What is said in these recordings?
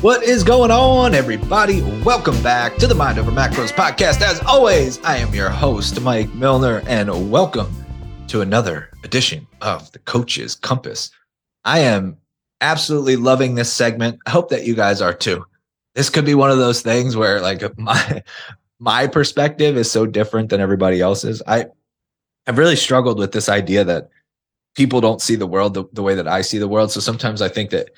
What is going on, everybody? Welcome back to the Mind Over Macros podcast. As always, I am your host, Mike Milner, and welcome to another edition of the Coach's Compass. I am absolutely loving this segment. I hope that you guys are too. This could be one of those things where, like, my my perspective is so different than everybody else's. I I've really struggled with this idea that people don't see the world the, the way that I see the world. So sometimes I think that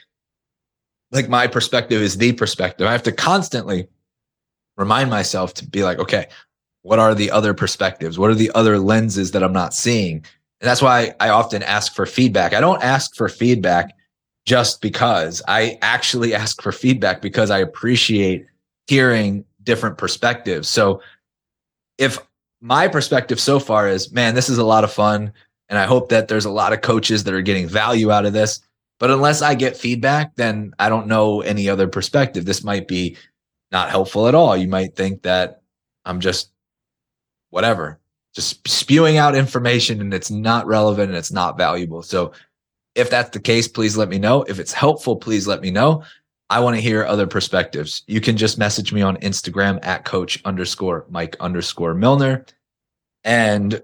like my perspective is the perspective. I have to constantly remind myself to be like, okay, what are the other perspectives? What are the other lenses that I'm not seeing? And that's why I often ask for feedback. I don't ask for feedback just because I actually ask for feedback because I appreciate hearing different perspectives. So if my perspective so far is, man, this is a lot of fun. And I hope that there's a lot of coaches that are getting value out of this. But unless I get feedback, then I don't know any other perspective. This might be not helpful at all. You might think that I'm just whatever, just spewing out information and it's not relevant and it's not valuable. So if that's the case, please let me know. If it's helpful, please let me know. I want to hear other perspectives. You can just message me on Instagram at coach underscore Mike underscore Milner. And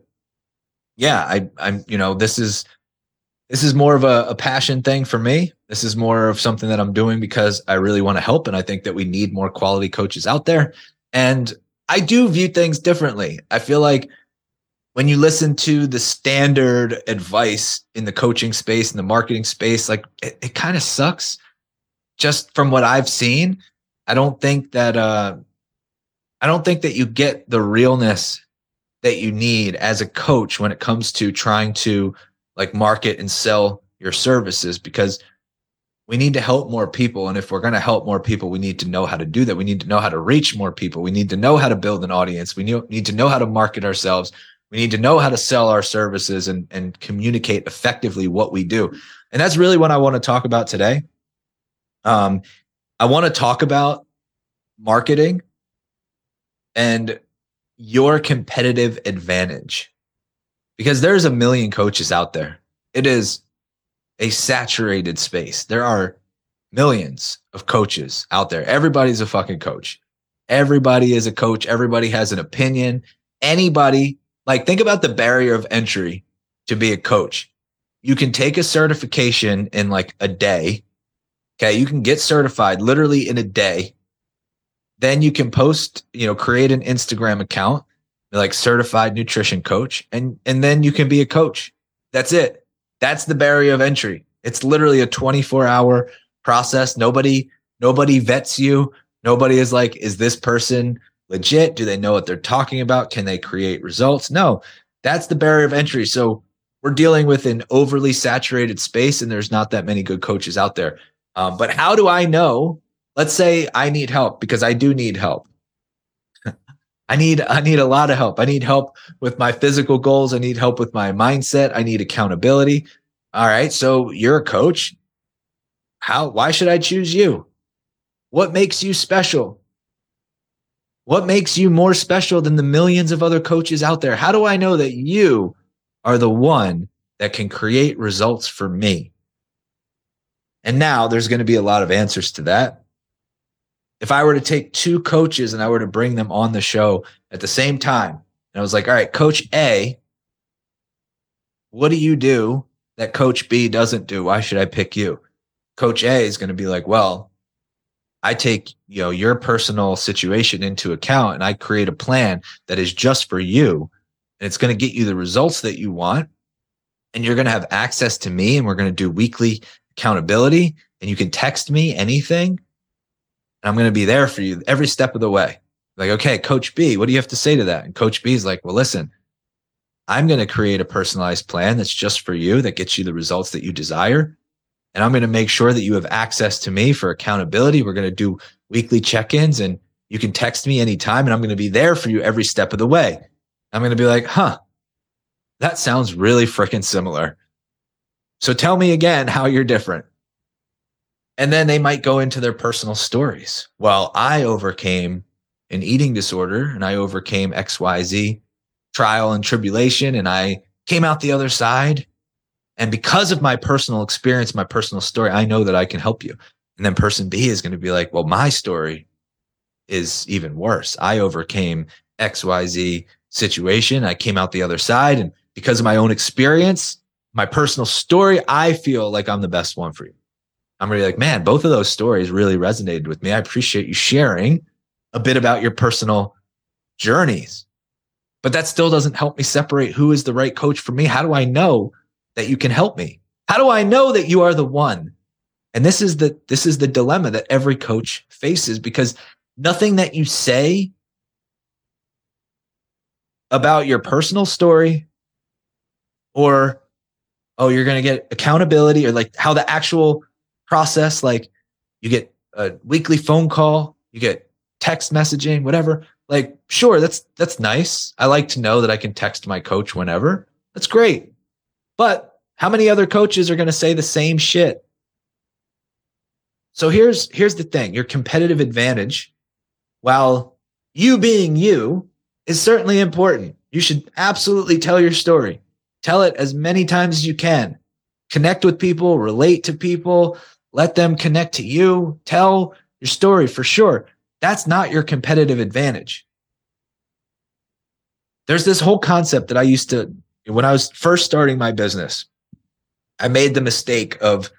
yeah, I, I'm, you know, this is this is more of a, a, passion thing for me. This is more of something that I'm doing because I really want to help. And I think that we need more quality coaches out there. And I do view things differently. I feel like when you listen to the standard advice in the coaching space and the marketing space, like it, it kind of sucks. Just from what I've seen, I don't think that uh I don't think that you get the realness that you need as a coach when it comes to trying to like market and sell your services because we need to help more people. And if we're going to help more people, we need to know how to do that. We need to know how to reach more people. We need to know how to build an audience. We need to know how to market ourselves. We need to know how to sell our services and, and communicate effectively what we do. And that's really what I want to talk about today. Um, I want to talk about marketing and your competitive advantage because there's a million coaches out there. It is a saturated space. There are millions of coaches out there. Everybody's a fucking coach. Everybody is a coach. Everybody has an opinion. Anybody, like, think about the barrier of entry to be a coach. You can take a certification in like a day. Okay. You can get certified literally in a day. Then you can post, you know, create an Instagram account like certified nutrition coach and and then you can be a coach. That's it. That's the barrier of entry. It's literally a 24 hour process. Nobody nobody vets you. Nobody is like is this person legit? Do they know what they're talking about? Can they create results? No that's the barrier of entry. So we're dealing with an overly saturated space and there's not that many good coaches out there. Um, but how do i know? Let's say i need help because i do need help I need I need a lot of help. I need help with my physical goals. I need help with my mindset. I need accountability. All right. So you're a coach. How why should I choose you? What makes you special? What makes you more special than the millions of other coaches out there? How do I know that you are the one that can create results for me? And now there's going to be a lot of answers to that if I were to take two coaches and I were to bring them on the show at the same time, and I was like, all right, coach A, what do you do that coach B doesn't do? Why should I pick you? Coach A is going to be like, well, I take, you know, your personal situation into account and I create a plan that is just for you. And it's going to get you the results that you want. And you're going to have access to me and we're going to do weekly accountability and you can text me anything I'm going to be there for you every step of the way. Like, okay, coach B, what do you have to say to that? And coach B is like, well, listen, I'm going to create a personalized plan that's just for you, that gets you the results that you desire. And I'm going to make sure that you have access to me for accountability. We're going to do weekly check ins and you can text me anytime and I'm going to be there for you every step of the way. I'm going to be like, huh, that sounds really freaking similar. So tell me again how you're different. And then they might go into their personal stories. Well, I overcame an eating disorder and I overcame XYZ trial and tribulation and I came out the other side. And because of my personal experience, my personal story, I know that I can help you. And then person B is going to be like, well, my story is even worse. I overcame XYZ situation. I came out the other side. And because of my own experience, my personal story, I feel like I'm the best one for you. I'm gonna be like, man, both of those stories really resonated with me. I appreciate you sharing a bit about your personal journeys. But that still doesn't help me separate who is the right coach for me. How do I know that you can help me? How do I know that you are the one? And this is the this is the dilemma that every coach faces because nothing that you say about your personal story or oh you're going to get accountability or like how the actual process like you get a weekly phone call you get text messaging whatever. Like sure that's that's nice. I like to know that i can text my coach whenever. That's great. But how many other coaches are going to say the same shit? So here's here's the thing your competitive advantage while you being you is certainly important. You should absolutely tell your story. Tell it as many times as you can. Connect with people relate to people let them connect to you tell your story for sure that's not your competitive advantage. There's this whole concept that I used to, when I was first starting my business, I made the mistake of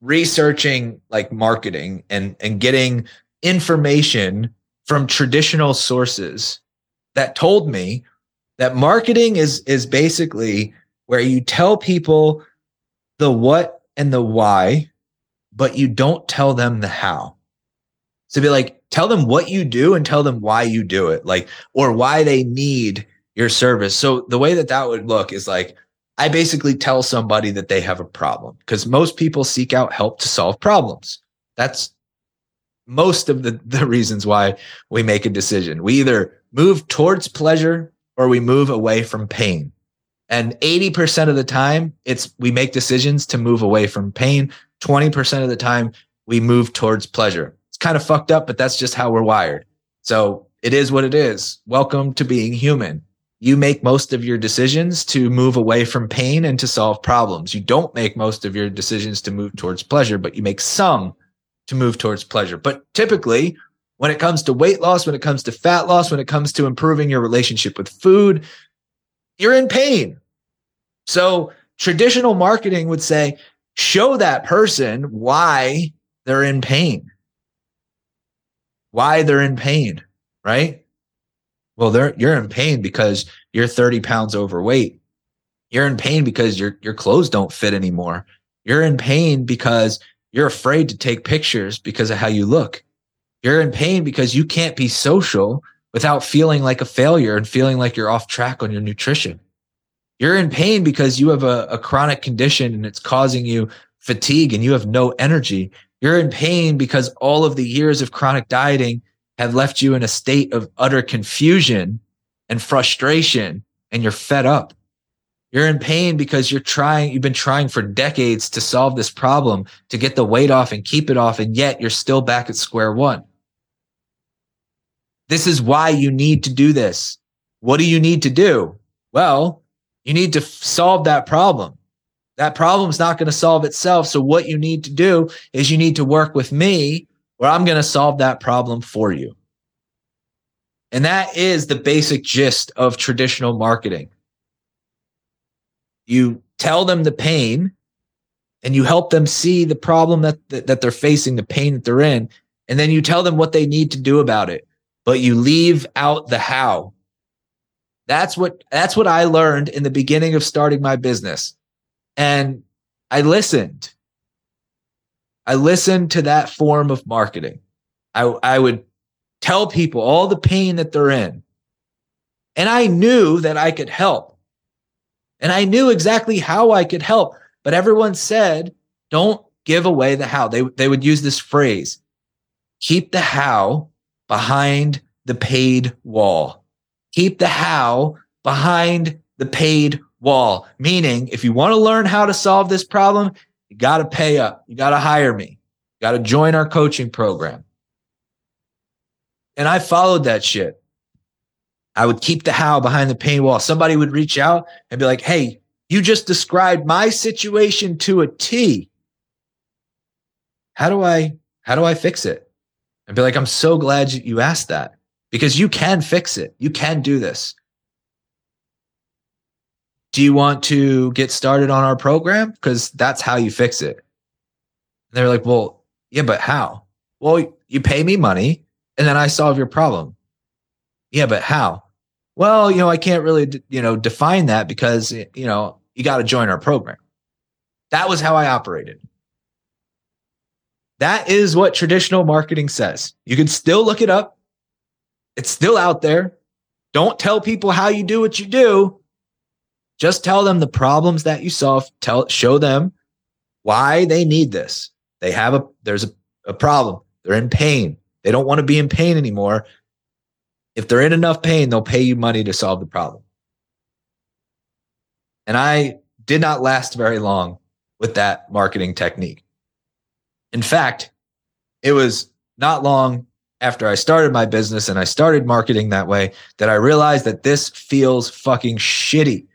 researching like marketing and, and getting information from traditional sources that told me that marketing is, is basically where you tell people the what and the why, but you don't tell them the how. So be like, tell them what you do and tell them why you do it, like, or why they need your service. So the way that that would look is like, I basically tell somebody that they have a problem because most people seek out help to solve problems. That's most of the, the reasons why we make a decision. We either move towards pleasure or we move away from pain. And 80% of the time, it's we make decisions to move away from pain. 20% of the time, we move towards pleasure It's kind of fucked up, but that's just how we're wired. So it is what it is. Welcome to being human. You make most of your decisions to move away from pain and to solve problems. You don't make most of your decisions to move towards pleasure, but you make some to move towards pleasure. But typically, when it comes to weight loss, when it comes to fat loss, when it comes to improving your relationship with food, you're in pain. So traditional marketing would say, show that person why they're in pain why they're in pain, right? Well, they're you're in pain because you're 30 pounds overweight. You're in pain because your your clothes don't fit anymore. You're in pain because you're afraid to take pictures because of how you look. You're in pain because you can't be social without feeling like a failure and feeling like you're off track on your nutrition. You're in pain because you have a, a chronic condition and it's causing you fatigue and you have no energy. You're in pain because all of the years of chronic dieting have left you in a state of utter confusion and frustration and you're fed up. You're in pain because you're trying, you've been trying for decades to solve this problem, to get the weight off and keep it off. And yet you're still back at square one. This is why you need to do this. What do you need to do? Well, you need to solve that problem. That problem's not going to solve itself. So what you need to do is you need to work with me where I'm going to solve that problem for you. And that is the basic gist of traditional marketing. You tell them the pain and you help them see the problem that, that, that they're facing, the pain that they're in. And then you tell them what they need to do about it, but you leave out the how. That's what, that's what I learned in the beginning of starting my business. And I listened. I listened to that form of marketing. I, I would tell people all the pain that they're in. And I knew that I could help. And I knew exactly how I could help. But everyone said, don't give away the how. They, they would use this phrase keep the how behind the paid wall. Keep the how behind the paid wall. Meaning, if you want to learn how to solve this problem, you got to pay up. You got to hire me. You got to join our coaching program. And I followed that shit. I would keep the how behind the pain wall. Somebody would reach out and be like, Hey, you just described my situation to a T. how do I how do I fix it? And be like, I'm so glad you asked that because you can fix it. You can do this. Do you want to get started on our program? Because that's how you fix it. And they're like, well, yeah, but how? Well, you pay me money and then I solve your problem. Yeah, but how? Well, you know, I can't really, you know, define that because, you know, you got to join our program. That was how I operated. That is what traditional marketing says. You can still look it up. It's still out there. Don't tell people how you do what you do. Just tell them the problems that you solve. Tell, show them why they need this. They have a, there's a, a problem. They're in pain. They don't want to be in pain anymore. If they're in enough pain, they'll pay you money to solve the problem. And I did not last very long with that marketing technique. In fact, it was not long after I started my business and I started marketing that way that I realized that this feels fucking shitty.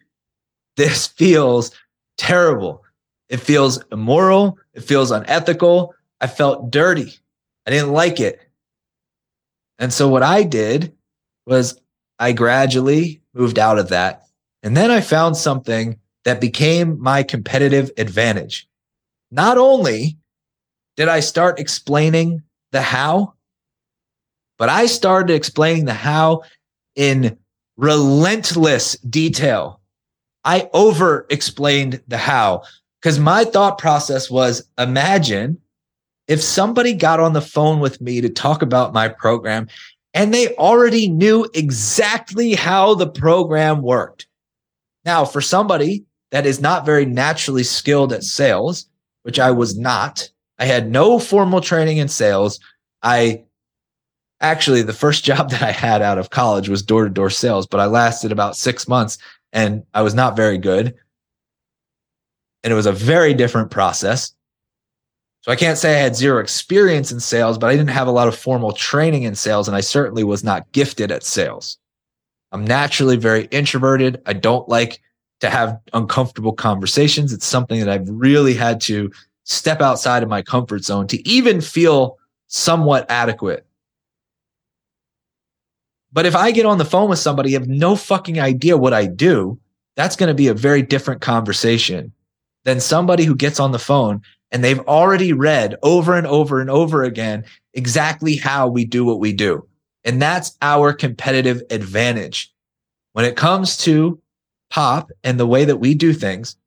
This feels terrible. It feels immoral. It feels unethical. I felt dirty. I didn't like it. And so what I did was I gradually moved out of that. And then I found something that became my competitive advantage. Not only did I start explaining the how, but I started explaining the how in relentless detail. I over explained the how because my thought process was imagine if somebody got on the phone with me to talk about my program and they already knew exactly how the program worked. Now, for somebody that is not very naturally skilled at sales, which I was not, I had no formal training in sales. I actually, the first job that I had out of college was door to door sales, but I lasted about six months and I was not very good. And it was a very different process. So I can't say I had zero experience in sales, but I didn't have a lot of formal training in sales. And I certainly was not gifted at sales. I'm naturally very introverted. I don't like to have uncomfortable conversations. It's something that I've really had to step outside of my comfort zone to even feel somewhat adequate. But if I get on the phone with somebody, have no fucking idea what I do, that's going to be a very different conversation than somebody who gets on the phone and they've already read over and over and over again exactly how we do what we do. And that's our competitive advantage. When it comes to pop and the way that we do things,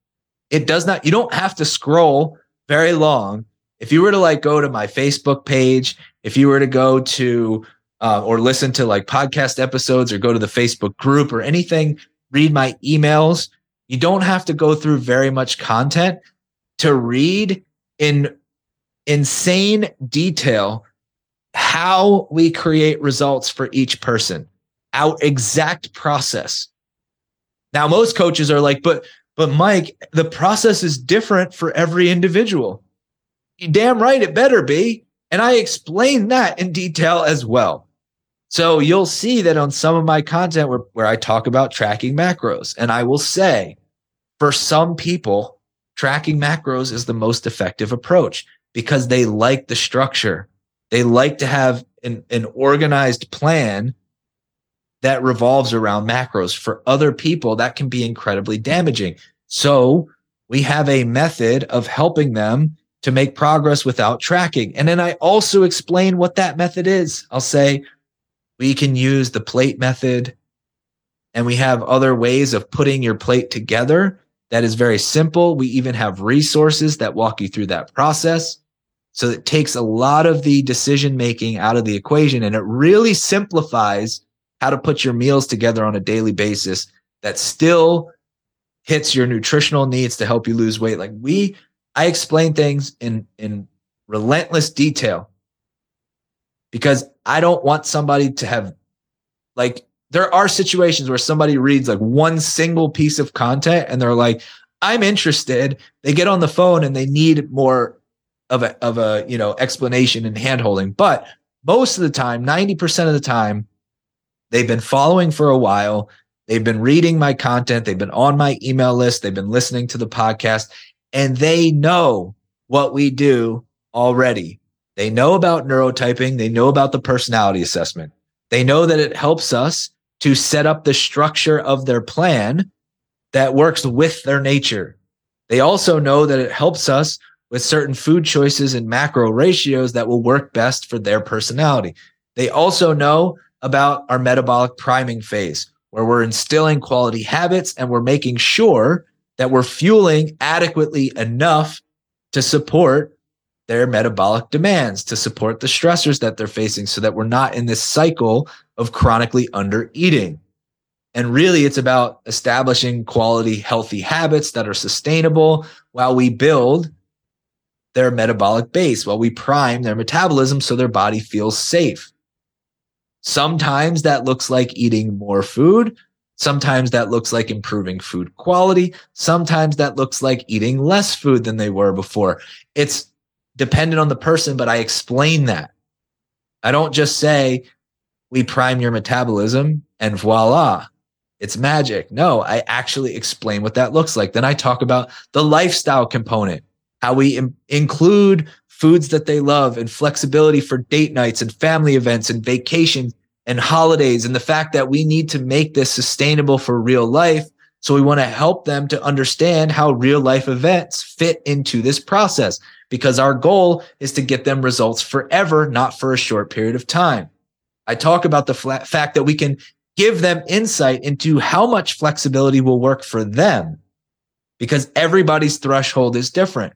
it does not, you don't have to scroll very long. If you were to like go to my Facebook page, if you were to go to, uh, or listen to like podcast episodes or go to the Facebook group or anything, read my emails, you don't have to go through very much content to read in insane detail how we create results for each person, our exact process. Now, most coaches are like, but, but Mike, the process is different for every individual. You damn right it better be. And I explain that in detail as well. So you'll see that on some of my content where, where I talk about tracking macros, and I will say for some people, tracking macros is the most effective approach because they like the structure. They like to have an, an organized plan that revolves around macros. For other people, that can be incredibly damaging. So we have a method of helping them to make progress without tracking. And then I also explain what that method is. I'll say we can use the plate method and we have other ways of putting your plate together that is very simple. We even have resources that walk you through that process. So it takes a lot of the decision making out of the equation and it really simplifies how to put your meals together on a daily basis that still hits your nutritional needs to help you lose weight. Like we, I explain things in, in relentless detail because I don't want somebody to have like there are situations where somebody reads like one single piece of content and they're like, I'm interested. They get on the phone and they need more of a, of a, you know, explanation and handholding. But most of the time, 90% of the time, they've been following for a while. They've been reading my content. They've been on my email list. They've been listening to the podcast and they know what we do already. They know about neurotyping, they know about the personality assessment. They know that it helps us to set up the structure of their plan that works with their nature. They also know that it helps us with certain food choices and macro ratios that will work best for their personality. They also know about our metabolic priming phase, where we're instilling quality habits and we're making sure that we're fueling adequately enough to support their metabolic demands, to support the stressors that they're facing, so that we're not in this cycle of chronically under eating. And really, it's about establishing quality, healthy habits that are sustainable while we build their metabolic base, while we prime their metabolism so their body feels safe. Sometimes that looks like eating more food. Sometimes that looks like improving food quality. Sometimes that looks like eating less food than they were before. It's dependent on the person, but I explain that. I don't just say, we prime your metabolism and voila, it's magic. No, I actually explain what that looks like. Then I talk about the lifestyle component, how we Im- include foods that they love and flexibility for date nights and family events and vacations and holidays and the fact that we need to make this sustainable for real life. So we want to help them to understand how real life events fit into this process because our goal is to get them results forever, not for a short period of time. I talk about the fact that we can give them insight into how much flexibility will work for them because everybody's threshold is different.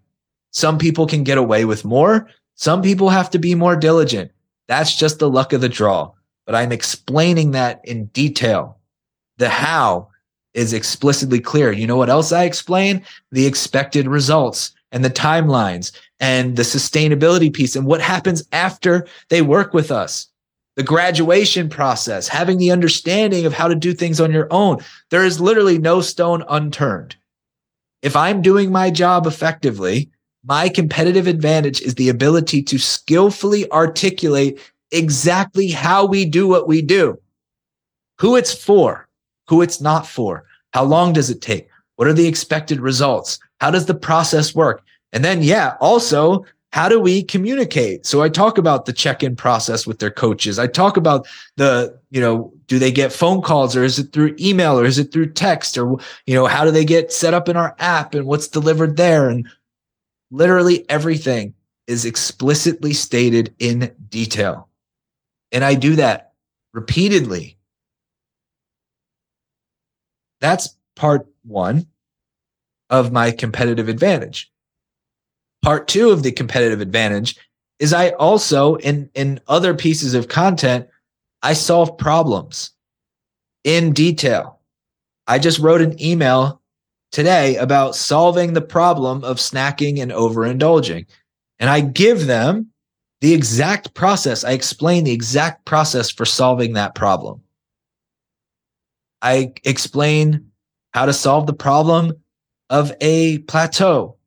Some people can get away with more. Some people have to be more diligent. That's just the luck of the draw. But I'm explaining that in detail. The how is explicitly clear. You know what else I explain? The expected results and the timelines and the sustainability piece and what happens after they work with us the graduation process, having the understanding of how to do things on your own. There is literally no stone unturned. If I'm doing my job effectively, my competitive advantage is the ability to skillfully articulate exactly how we do what we do, who it's for, who it's not for, how long does it take, what are the expected results, how does the process work? And then, yeah, also how do we communicate? So I talk about the check-in process with their coaches. I talk about the, you know, do they get phone calls or is it through email or is it through text or, you know, how do they get set up in our app and what's delivered there? And literally everything is explicitly stated in detail. And I do that repeatedly. That's part one of my competitive advantage. Part two of the competitive advantage is I also in in other pieces of content I solve problems in detail. I just wrote an email today about solving the problem of snacking and overindulging. And I give them the exact process. I explain the exact process for solving that problem. I explain how to solve the problem of a plateau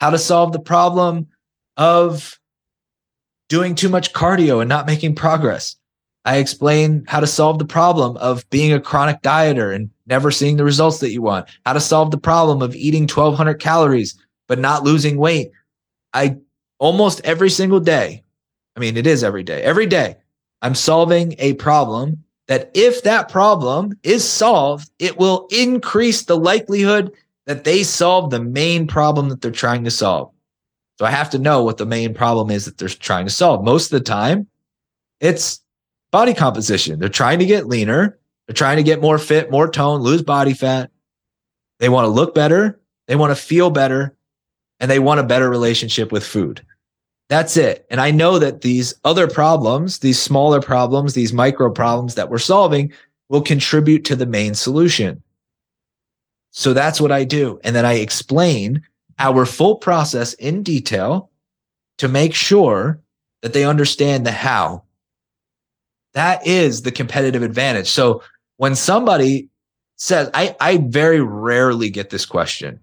how to solve the problem of doing too much cardio and not making progress. I explain how to solve the problem of being a chronic dieter and never seeing the results that you want, how to solve the problem of eating 1200 calories, but not losing weight. I almost every single day, I mean, it is every day, every day, I'm solving a problem that if that problem is solved, it will increase the likelihood that they solve the main problem that they're trying to solve. So I have to know what the main problem is that they're trying to solve. Most of the time, it's body composition. They're trying to get leaner. They're trying to get more fit, more tone, lose body fat. They want to look better. They want to feel better and they want a better relationship with food. That's it. And I know that these other problems, these smaller problems, these micro problems that we're solving will contribute to the main solution. So that's what I do. And then I explain our full process in detail to make sure that they understand the how. That is the competitive advantage. So when somebody says, I, I very rarely get this question.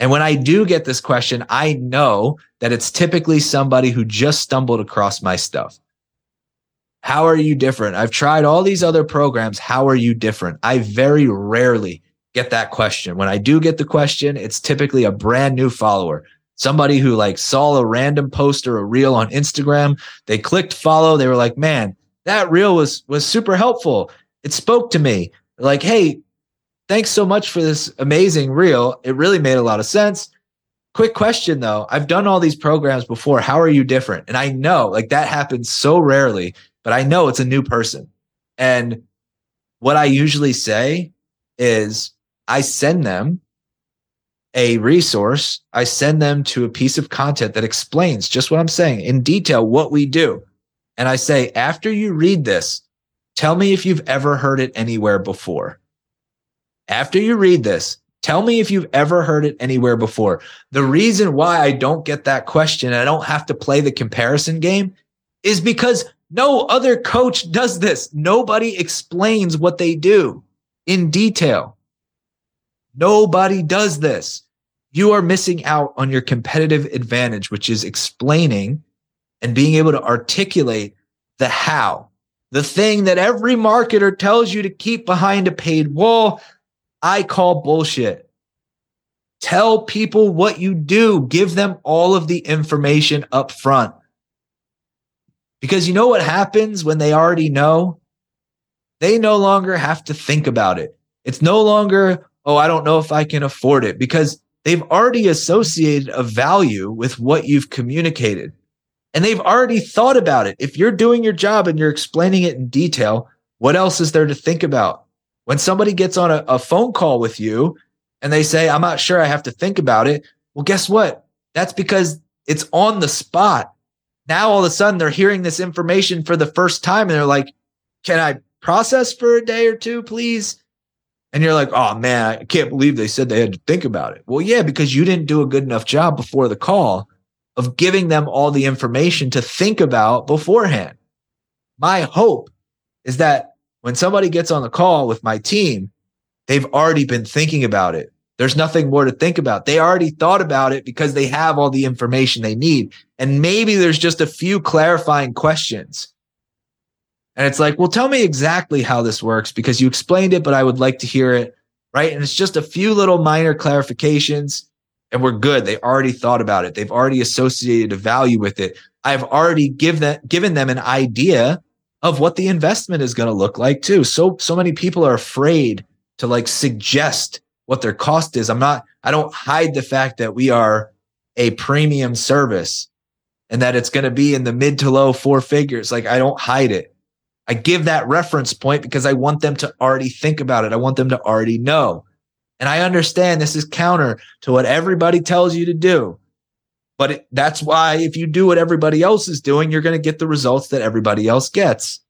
And when I do get this question, I know that it's typically somebody who just stumbled across my stuff. How are you different? I've tried all these other programs. How are you different? I very rarely get that question. When I do get the question, it's typically a brand new follower, somebody who like saw a random post or a reel on Instagram. They clicked follow. They were like, man, that reel was was super helpful. It spoke to me. Like, hey, thanks so much for this amazing reel. It really made a lot of sense. Quick question though. I've done all these programs before. How are you different? And I know like that happens so rarely, but I know it's a new person. And what I usually say is I send them a resource. I send them to a piece of content that explains just what I'm saying in detail, what we do. And I say, after you read this, tell me if you've ever heard it anywhere before. After you read this, tell me if you've ever heard it anywhere before. The reason why I don't get that question, I don't have to play the comparison game, is because no other coach does this. Nobody explains what they do in detail. Nobody does this. You are missing out on your competitive advantage, which is explaining and being able to articulate the how, the thing that every marketer tells you to keep behind a paid wall. I call bullshit. Tell people what you do. Give them all of the information up front. Because you know what happens when they already know? They no longer have to think about it. It's no longer, oh, I don't know if I can afford it because they've already associated a value with what you've communicated and they've already thought about it. If you're doing your job and you're explaining it in detail, what else is there to think about? When somebody gets on a, a phone call with you and they say, I'm not sure I have to think about it. Well, guess what? That's because it's on the spot. Now all of a sudden they're hearing this information for the first time and they're like, can I process for a day or two, please? And you're like, oh man, I can't believe they said they had to think about it. Well, yeah, because you didn't do a good enough job before the call of giving them all the information to think about beforehand. My hope is that when somebody gets on the call with my team, they've already been thinking about it. There's nothing more to think about. They already thought about it because they have all the information they need. And maybe there's just a few clarifying questions and it's like, well, tell me exactly how this works because you explained it, but I would like to hear it. Right. And it's just a few little minor clarifications and we're good. They already thought about it. They've already associated a value with it. I've already give that, given them an idea of what the investment is going to look like too. So, so many people are afraid to like suggest what their cost is. I'm not, I don't hide the fact that we are a premium service and that it's going to be in the mid to low four figures. Like I don't hide it. I give that reference point because I want them to already think about it. I want them to already know. And I understand this is counter to what everybody tells you to do. But it, that's why if you do what everybody else is doing, you're going to get the results that everybody else gets.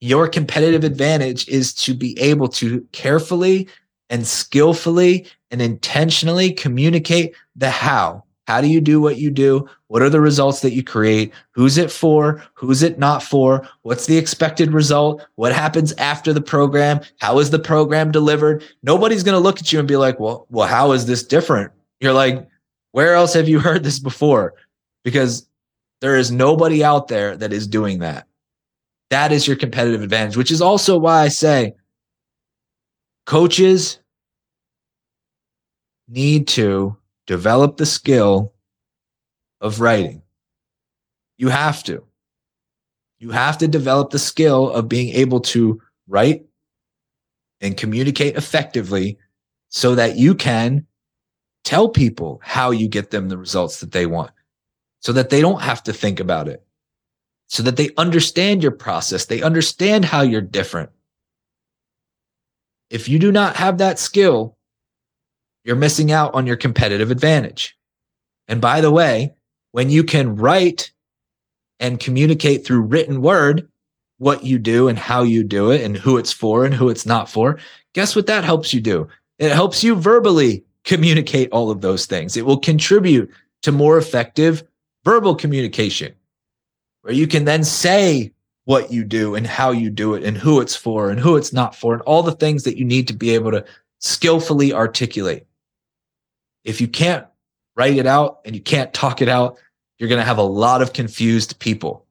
Your competitive advantage is to be able to carefully and skillfully and intentionally communicate the how. How do you do what you do? What are the results that you create? Who's it for? Who's it not for? What's the expected result? What happens after the program? How is the program delivered? Nobody's going to look at you and be like, well, well, how is this different? You're like, where else have you heard this before? Because there is nobody out there that is doing that. That is your competitive advantage, which is also why I say coaches need to develop the skill of writing. You have to. You have to develop the skill of being able to write and communicate effectively so that you can tell people how you get them the results that they want so that they don't have to think about it so that they understand your process they understand how you're different if you do not have that skill you're missing out on your competitive advantage. And by the way, when you can write and communicate through written word what you do and how you do it and who it's for and who it's not for, guess what that helps you do? It helps you verbally communicate all of those things. It will contribute to more effective verbal communication where you can then say what you do and how you do it and who it's for and who it's not for and all the things that you need to be able to skillfully articulate. If you can't write it out and you can't talk it out, you're going to have a lot of confused people,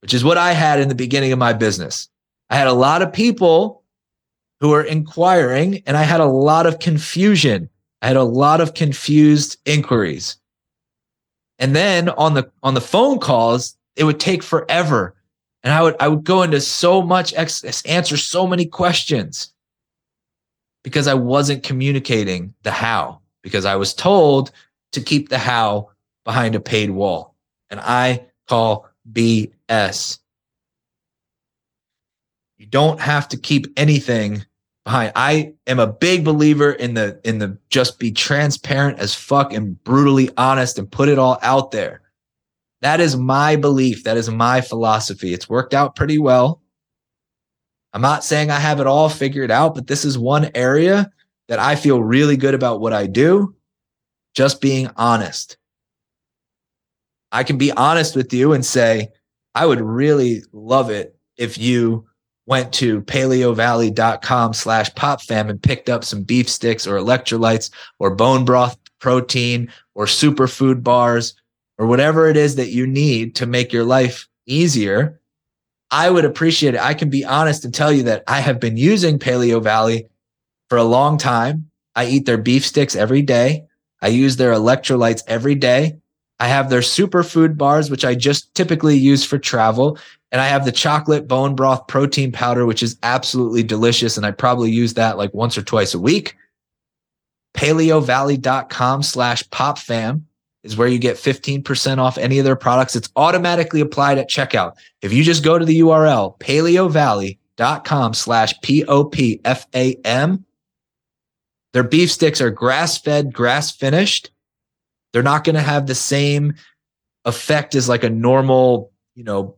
which is what I had in the beginning of my business. I had a lot of people who were inquiring and I had a lot of confusion I had a lot of confused inquiries. And then on the on the phone calls, it would take forever. And I would I would go into so much ex- answer so many questions because I wasn't communicating the how because I was told to keep the how behind a paid wall. And I call BS. You don't have to keep anything behind. I am a big believer in the in the just be transparent as fuck and brutally honest and put it all out there. That is my belief. That is my philosophy. It's worked out pretty well. I'm not saying I have it all figured out, but this is one area that I feel really good about what I do. Just being honest. I can be honest with you and say, I would really love it if you went to paleovalley.com slash popfam and picked up some beef sticks or electrolytes or bone broth protein or superfood bars or whatever it is that you need to make your life easier. I would appreciate it. I can be honest and tell you that I have been using Paleo Valley for a long time. I eat their beef sticks every day. I use their electrolytes every day. I have their superfood bars, which I just typically use for travel. And I have the chocolate bone broth protein powder, which is absolutely delicious. And I probably use that like once or twice a week. Paleovalley.com slash popfam is where you get 15% off any of their products. It's automatically applied at checkout. If you just go to the URL, paleovalley.com slash P-O-P-F-A-M, their beef sticks are grass fed, grass finished. They're not going to have the same effect as like a normal, you know,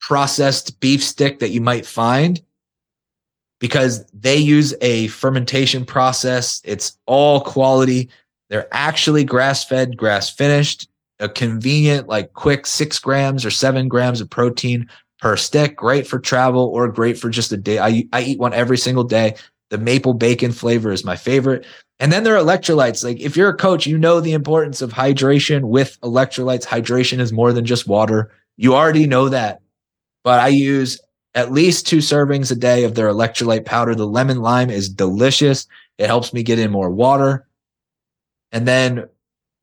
processed beef stick that you might find because they use a fermentation process. It's all quality. They're actually grass fed, grass finished, a convenient, like quick six grams or seven grams of protein per stick. Great for travel or great for just a day. I, I eat one every single day. The maple bacon flavor is my favorite. And then there are electrolytes. Like if you're a coach, you know the importance of hydration with electrolytes. Hydration is more than just water. You already know that. But I use at least two servings a day of their electrolyte powder. The lemon lime is delicious. It helps me get in more water. And then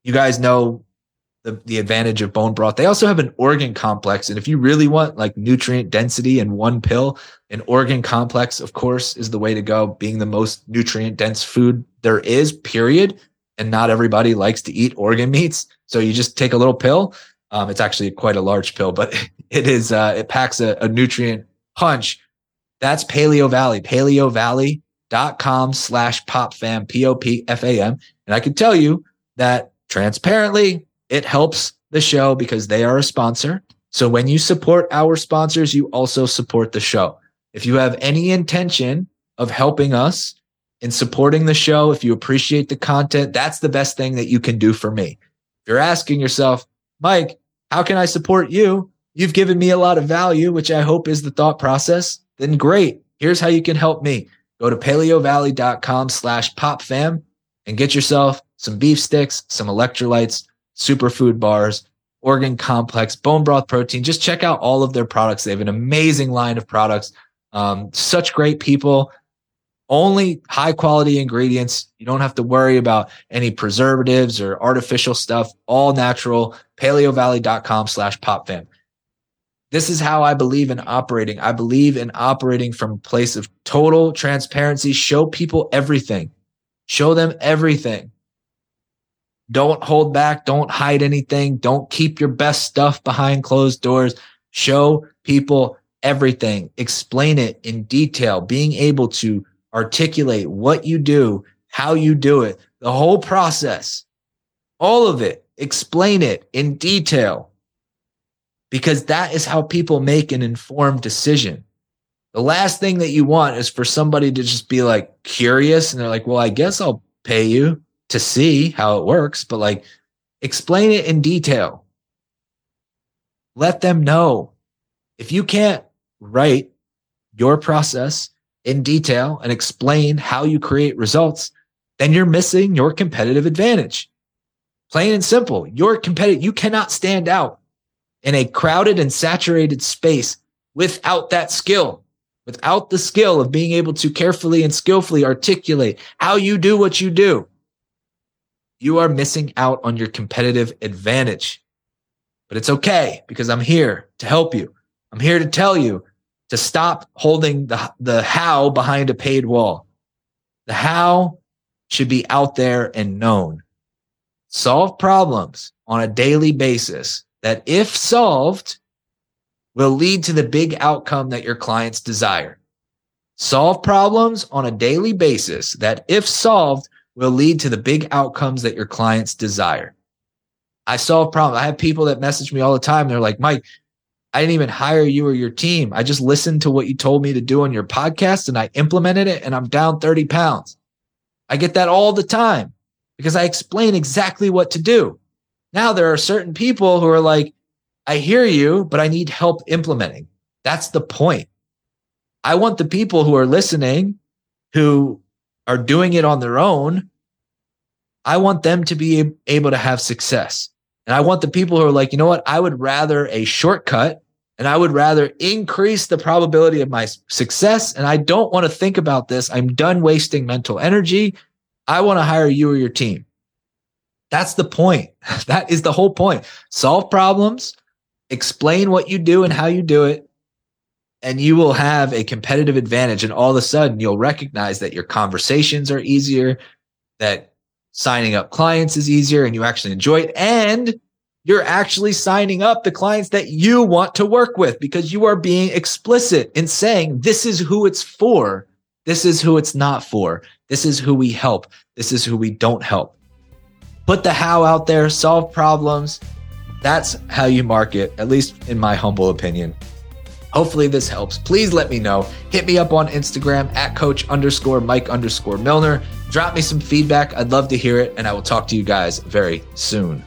you guys know the, the advantage of bone broth. They also have an organ complex. And if you really want like nutrient density in one pill, an organ complex, of course, is the way to go, being the most nutrient dense food there is, period. And not everybody likes to eat organ meats. So you just take a little pill. Um, it's actually quite a large pill, but it is, uh, it packs a, a nutrient punch. That's Paleo Valley, paleo paleovalley.com slash popfam, P O P F A M. And I can tell you that transparently, it helps the show because they are a sponsor. So when you support our sponsors, you also support the show. If you have any intention of helping us in supporting the show, if you appreciate the content, that's the best thing that you can do for me. If you're asking yourself, Mike, how can I support you? You've given me a lot of value, which I hope is the thought process. Then great. Here's how you can help me. Go to paleovalley.com slash popfam and get yourself some beef sticks, some electrolytes, superfood bars, organ complex, bone broth protein. Just check out all of their products. They have an amazing line of products. Um, such great people. Only high quality ingredients. You don't have to worry about any preservatives or artificial stuff. All natural. Paleovalley.com slash popfam. This is how I believe in operating. I believe in operating from a place of total transparency. Show people everything. Show them everything. Don't hold back. Don't hide anything. Don't keep your best stuff behind closed doors. Show people everything. Explain it in detail. Being able to articulate what you do, how you do it, the whole process, all of it. Explain it in detail because that is how people make an informed decision. The last thing that you want is for somebody to just be like curious and they're like, well, I guess I'll pay you to see how it works, but like explain it in detail. Let them know. If you can't write your process in detail and explain how you create results, then you're missing your competitive advantage. Plain and simple. You're competitive. You cannot stand out in a crowded and saturated space without that skill, without the skill of being able to carefully and skillfully articulate how you do what you do. You are missing out on your competitive advantage. But it's okay because I'm here to help you. I'm here to tell you to stop holding the, the how behind a paid wall. The how should be out there and known. Solve problems on a daily basis that, if solved, will lead to the big outcome that your clients desire. Solve problems on a daily basis that, if solved, will lead to the big outcomes that your clients desire. I solve problems. I have people that message me all the time. They're like, Mike, I didn't even hire you or your team. I just listened to what you told me to do on your podcast and I implemented it and I'm down 30 pounds. I get that all the time because I explain exactly what to do. Now there are certain people who are like, I hear you, but I need help implementing. That's the point. I want the people who are listening, who are doing it on their own, I want them to be able to have success. And I want the people who are like, you know what? I would rather a shortcut and I would rather increase the probability of my success. And I don't want to think about this. I'm done wasting mental energy. I want to hire you or your team. That's the point. That is the whole point. Solve problems, explain what you do and how you do it, and you will have a competitive advantage. And all of a sudden, you'll recognize that your conversations are easier, that signing up clients is easier, and you actually enjoy it. And you're actually signing up the clients that you want to work with because you are being explicit in saying, this is who it's for. This is who it's not for. This is who we help. This is who we don't help. Put the how out there, solve problems. That's how you market, at least in my humble opinion. Hopefully this helps. Please let me know. Hit me up on Instagram at coach underscore Mike underscore Milner. Drop me some feedback. I'd love to hear it. And I will talk to you guys very soon.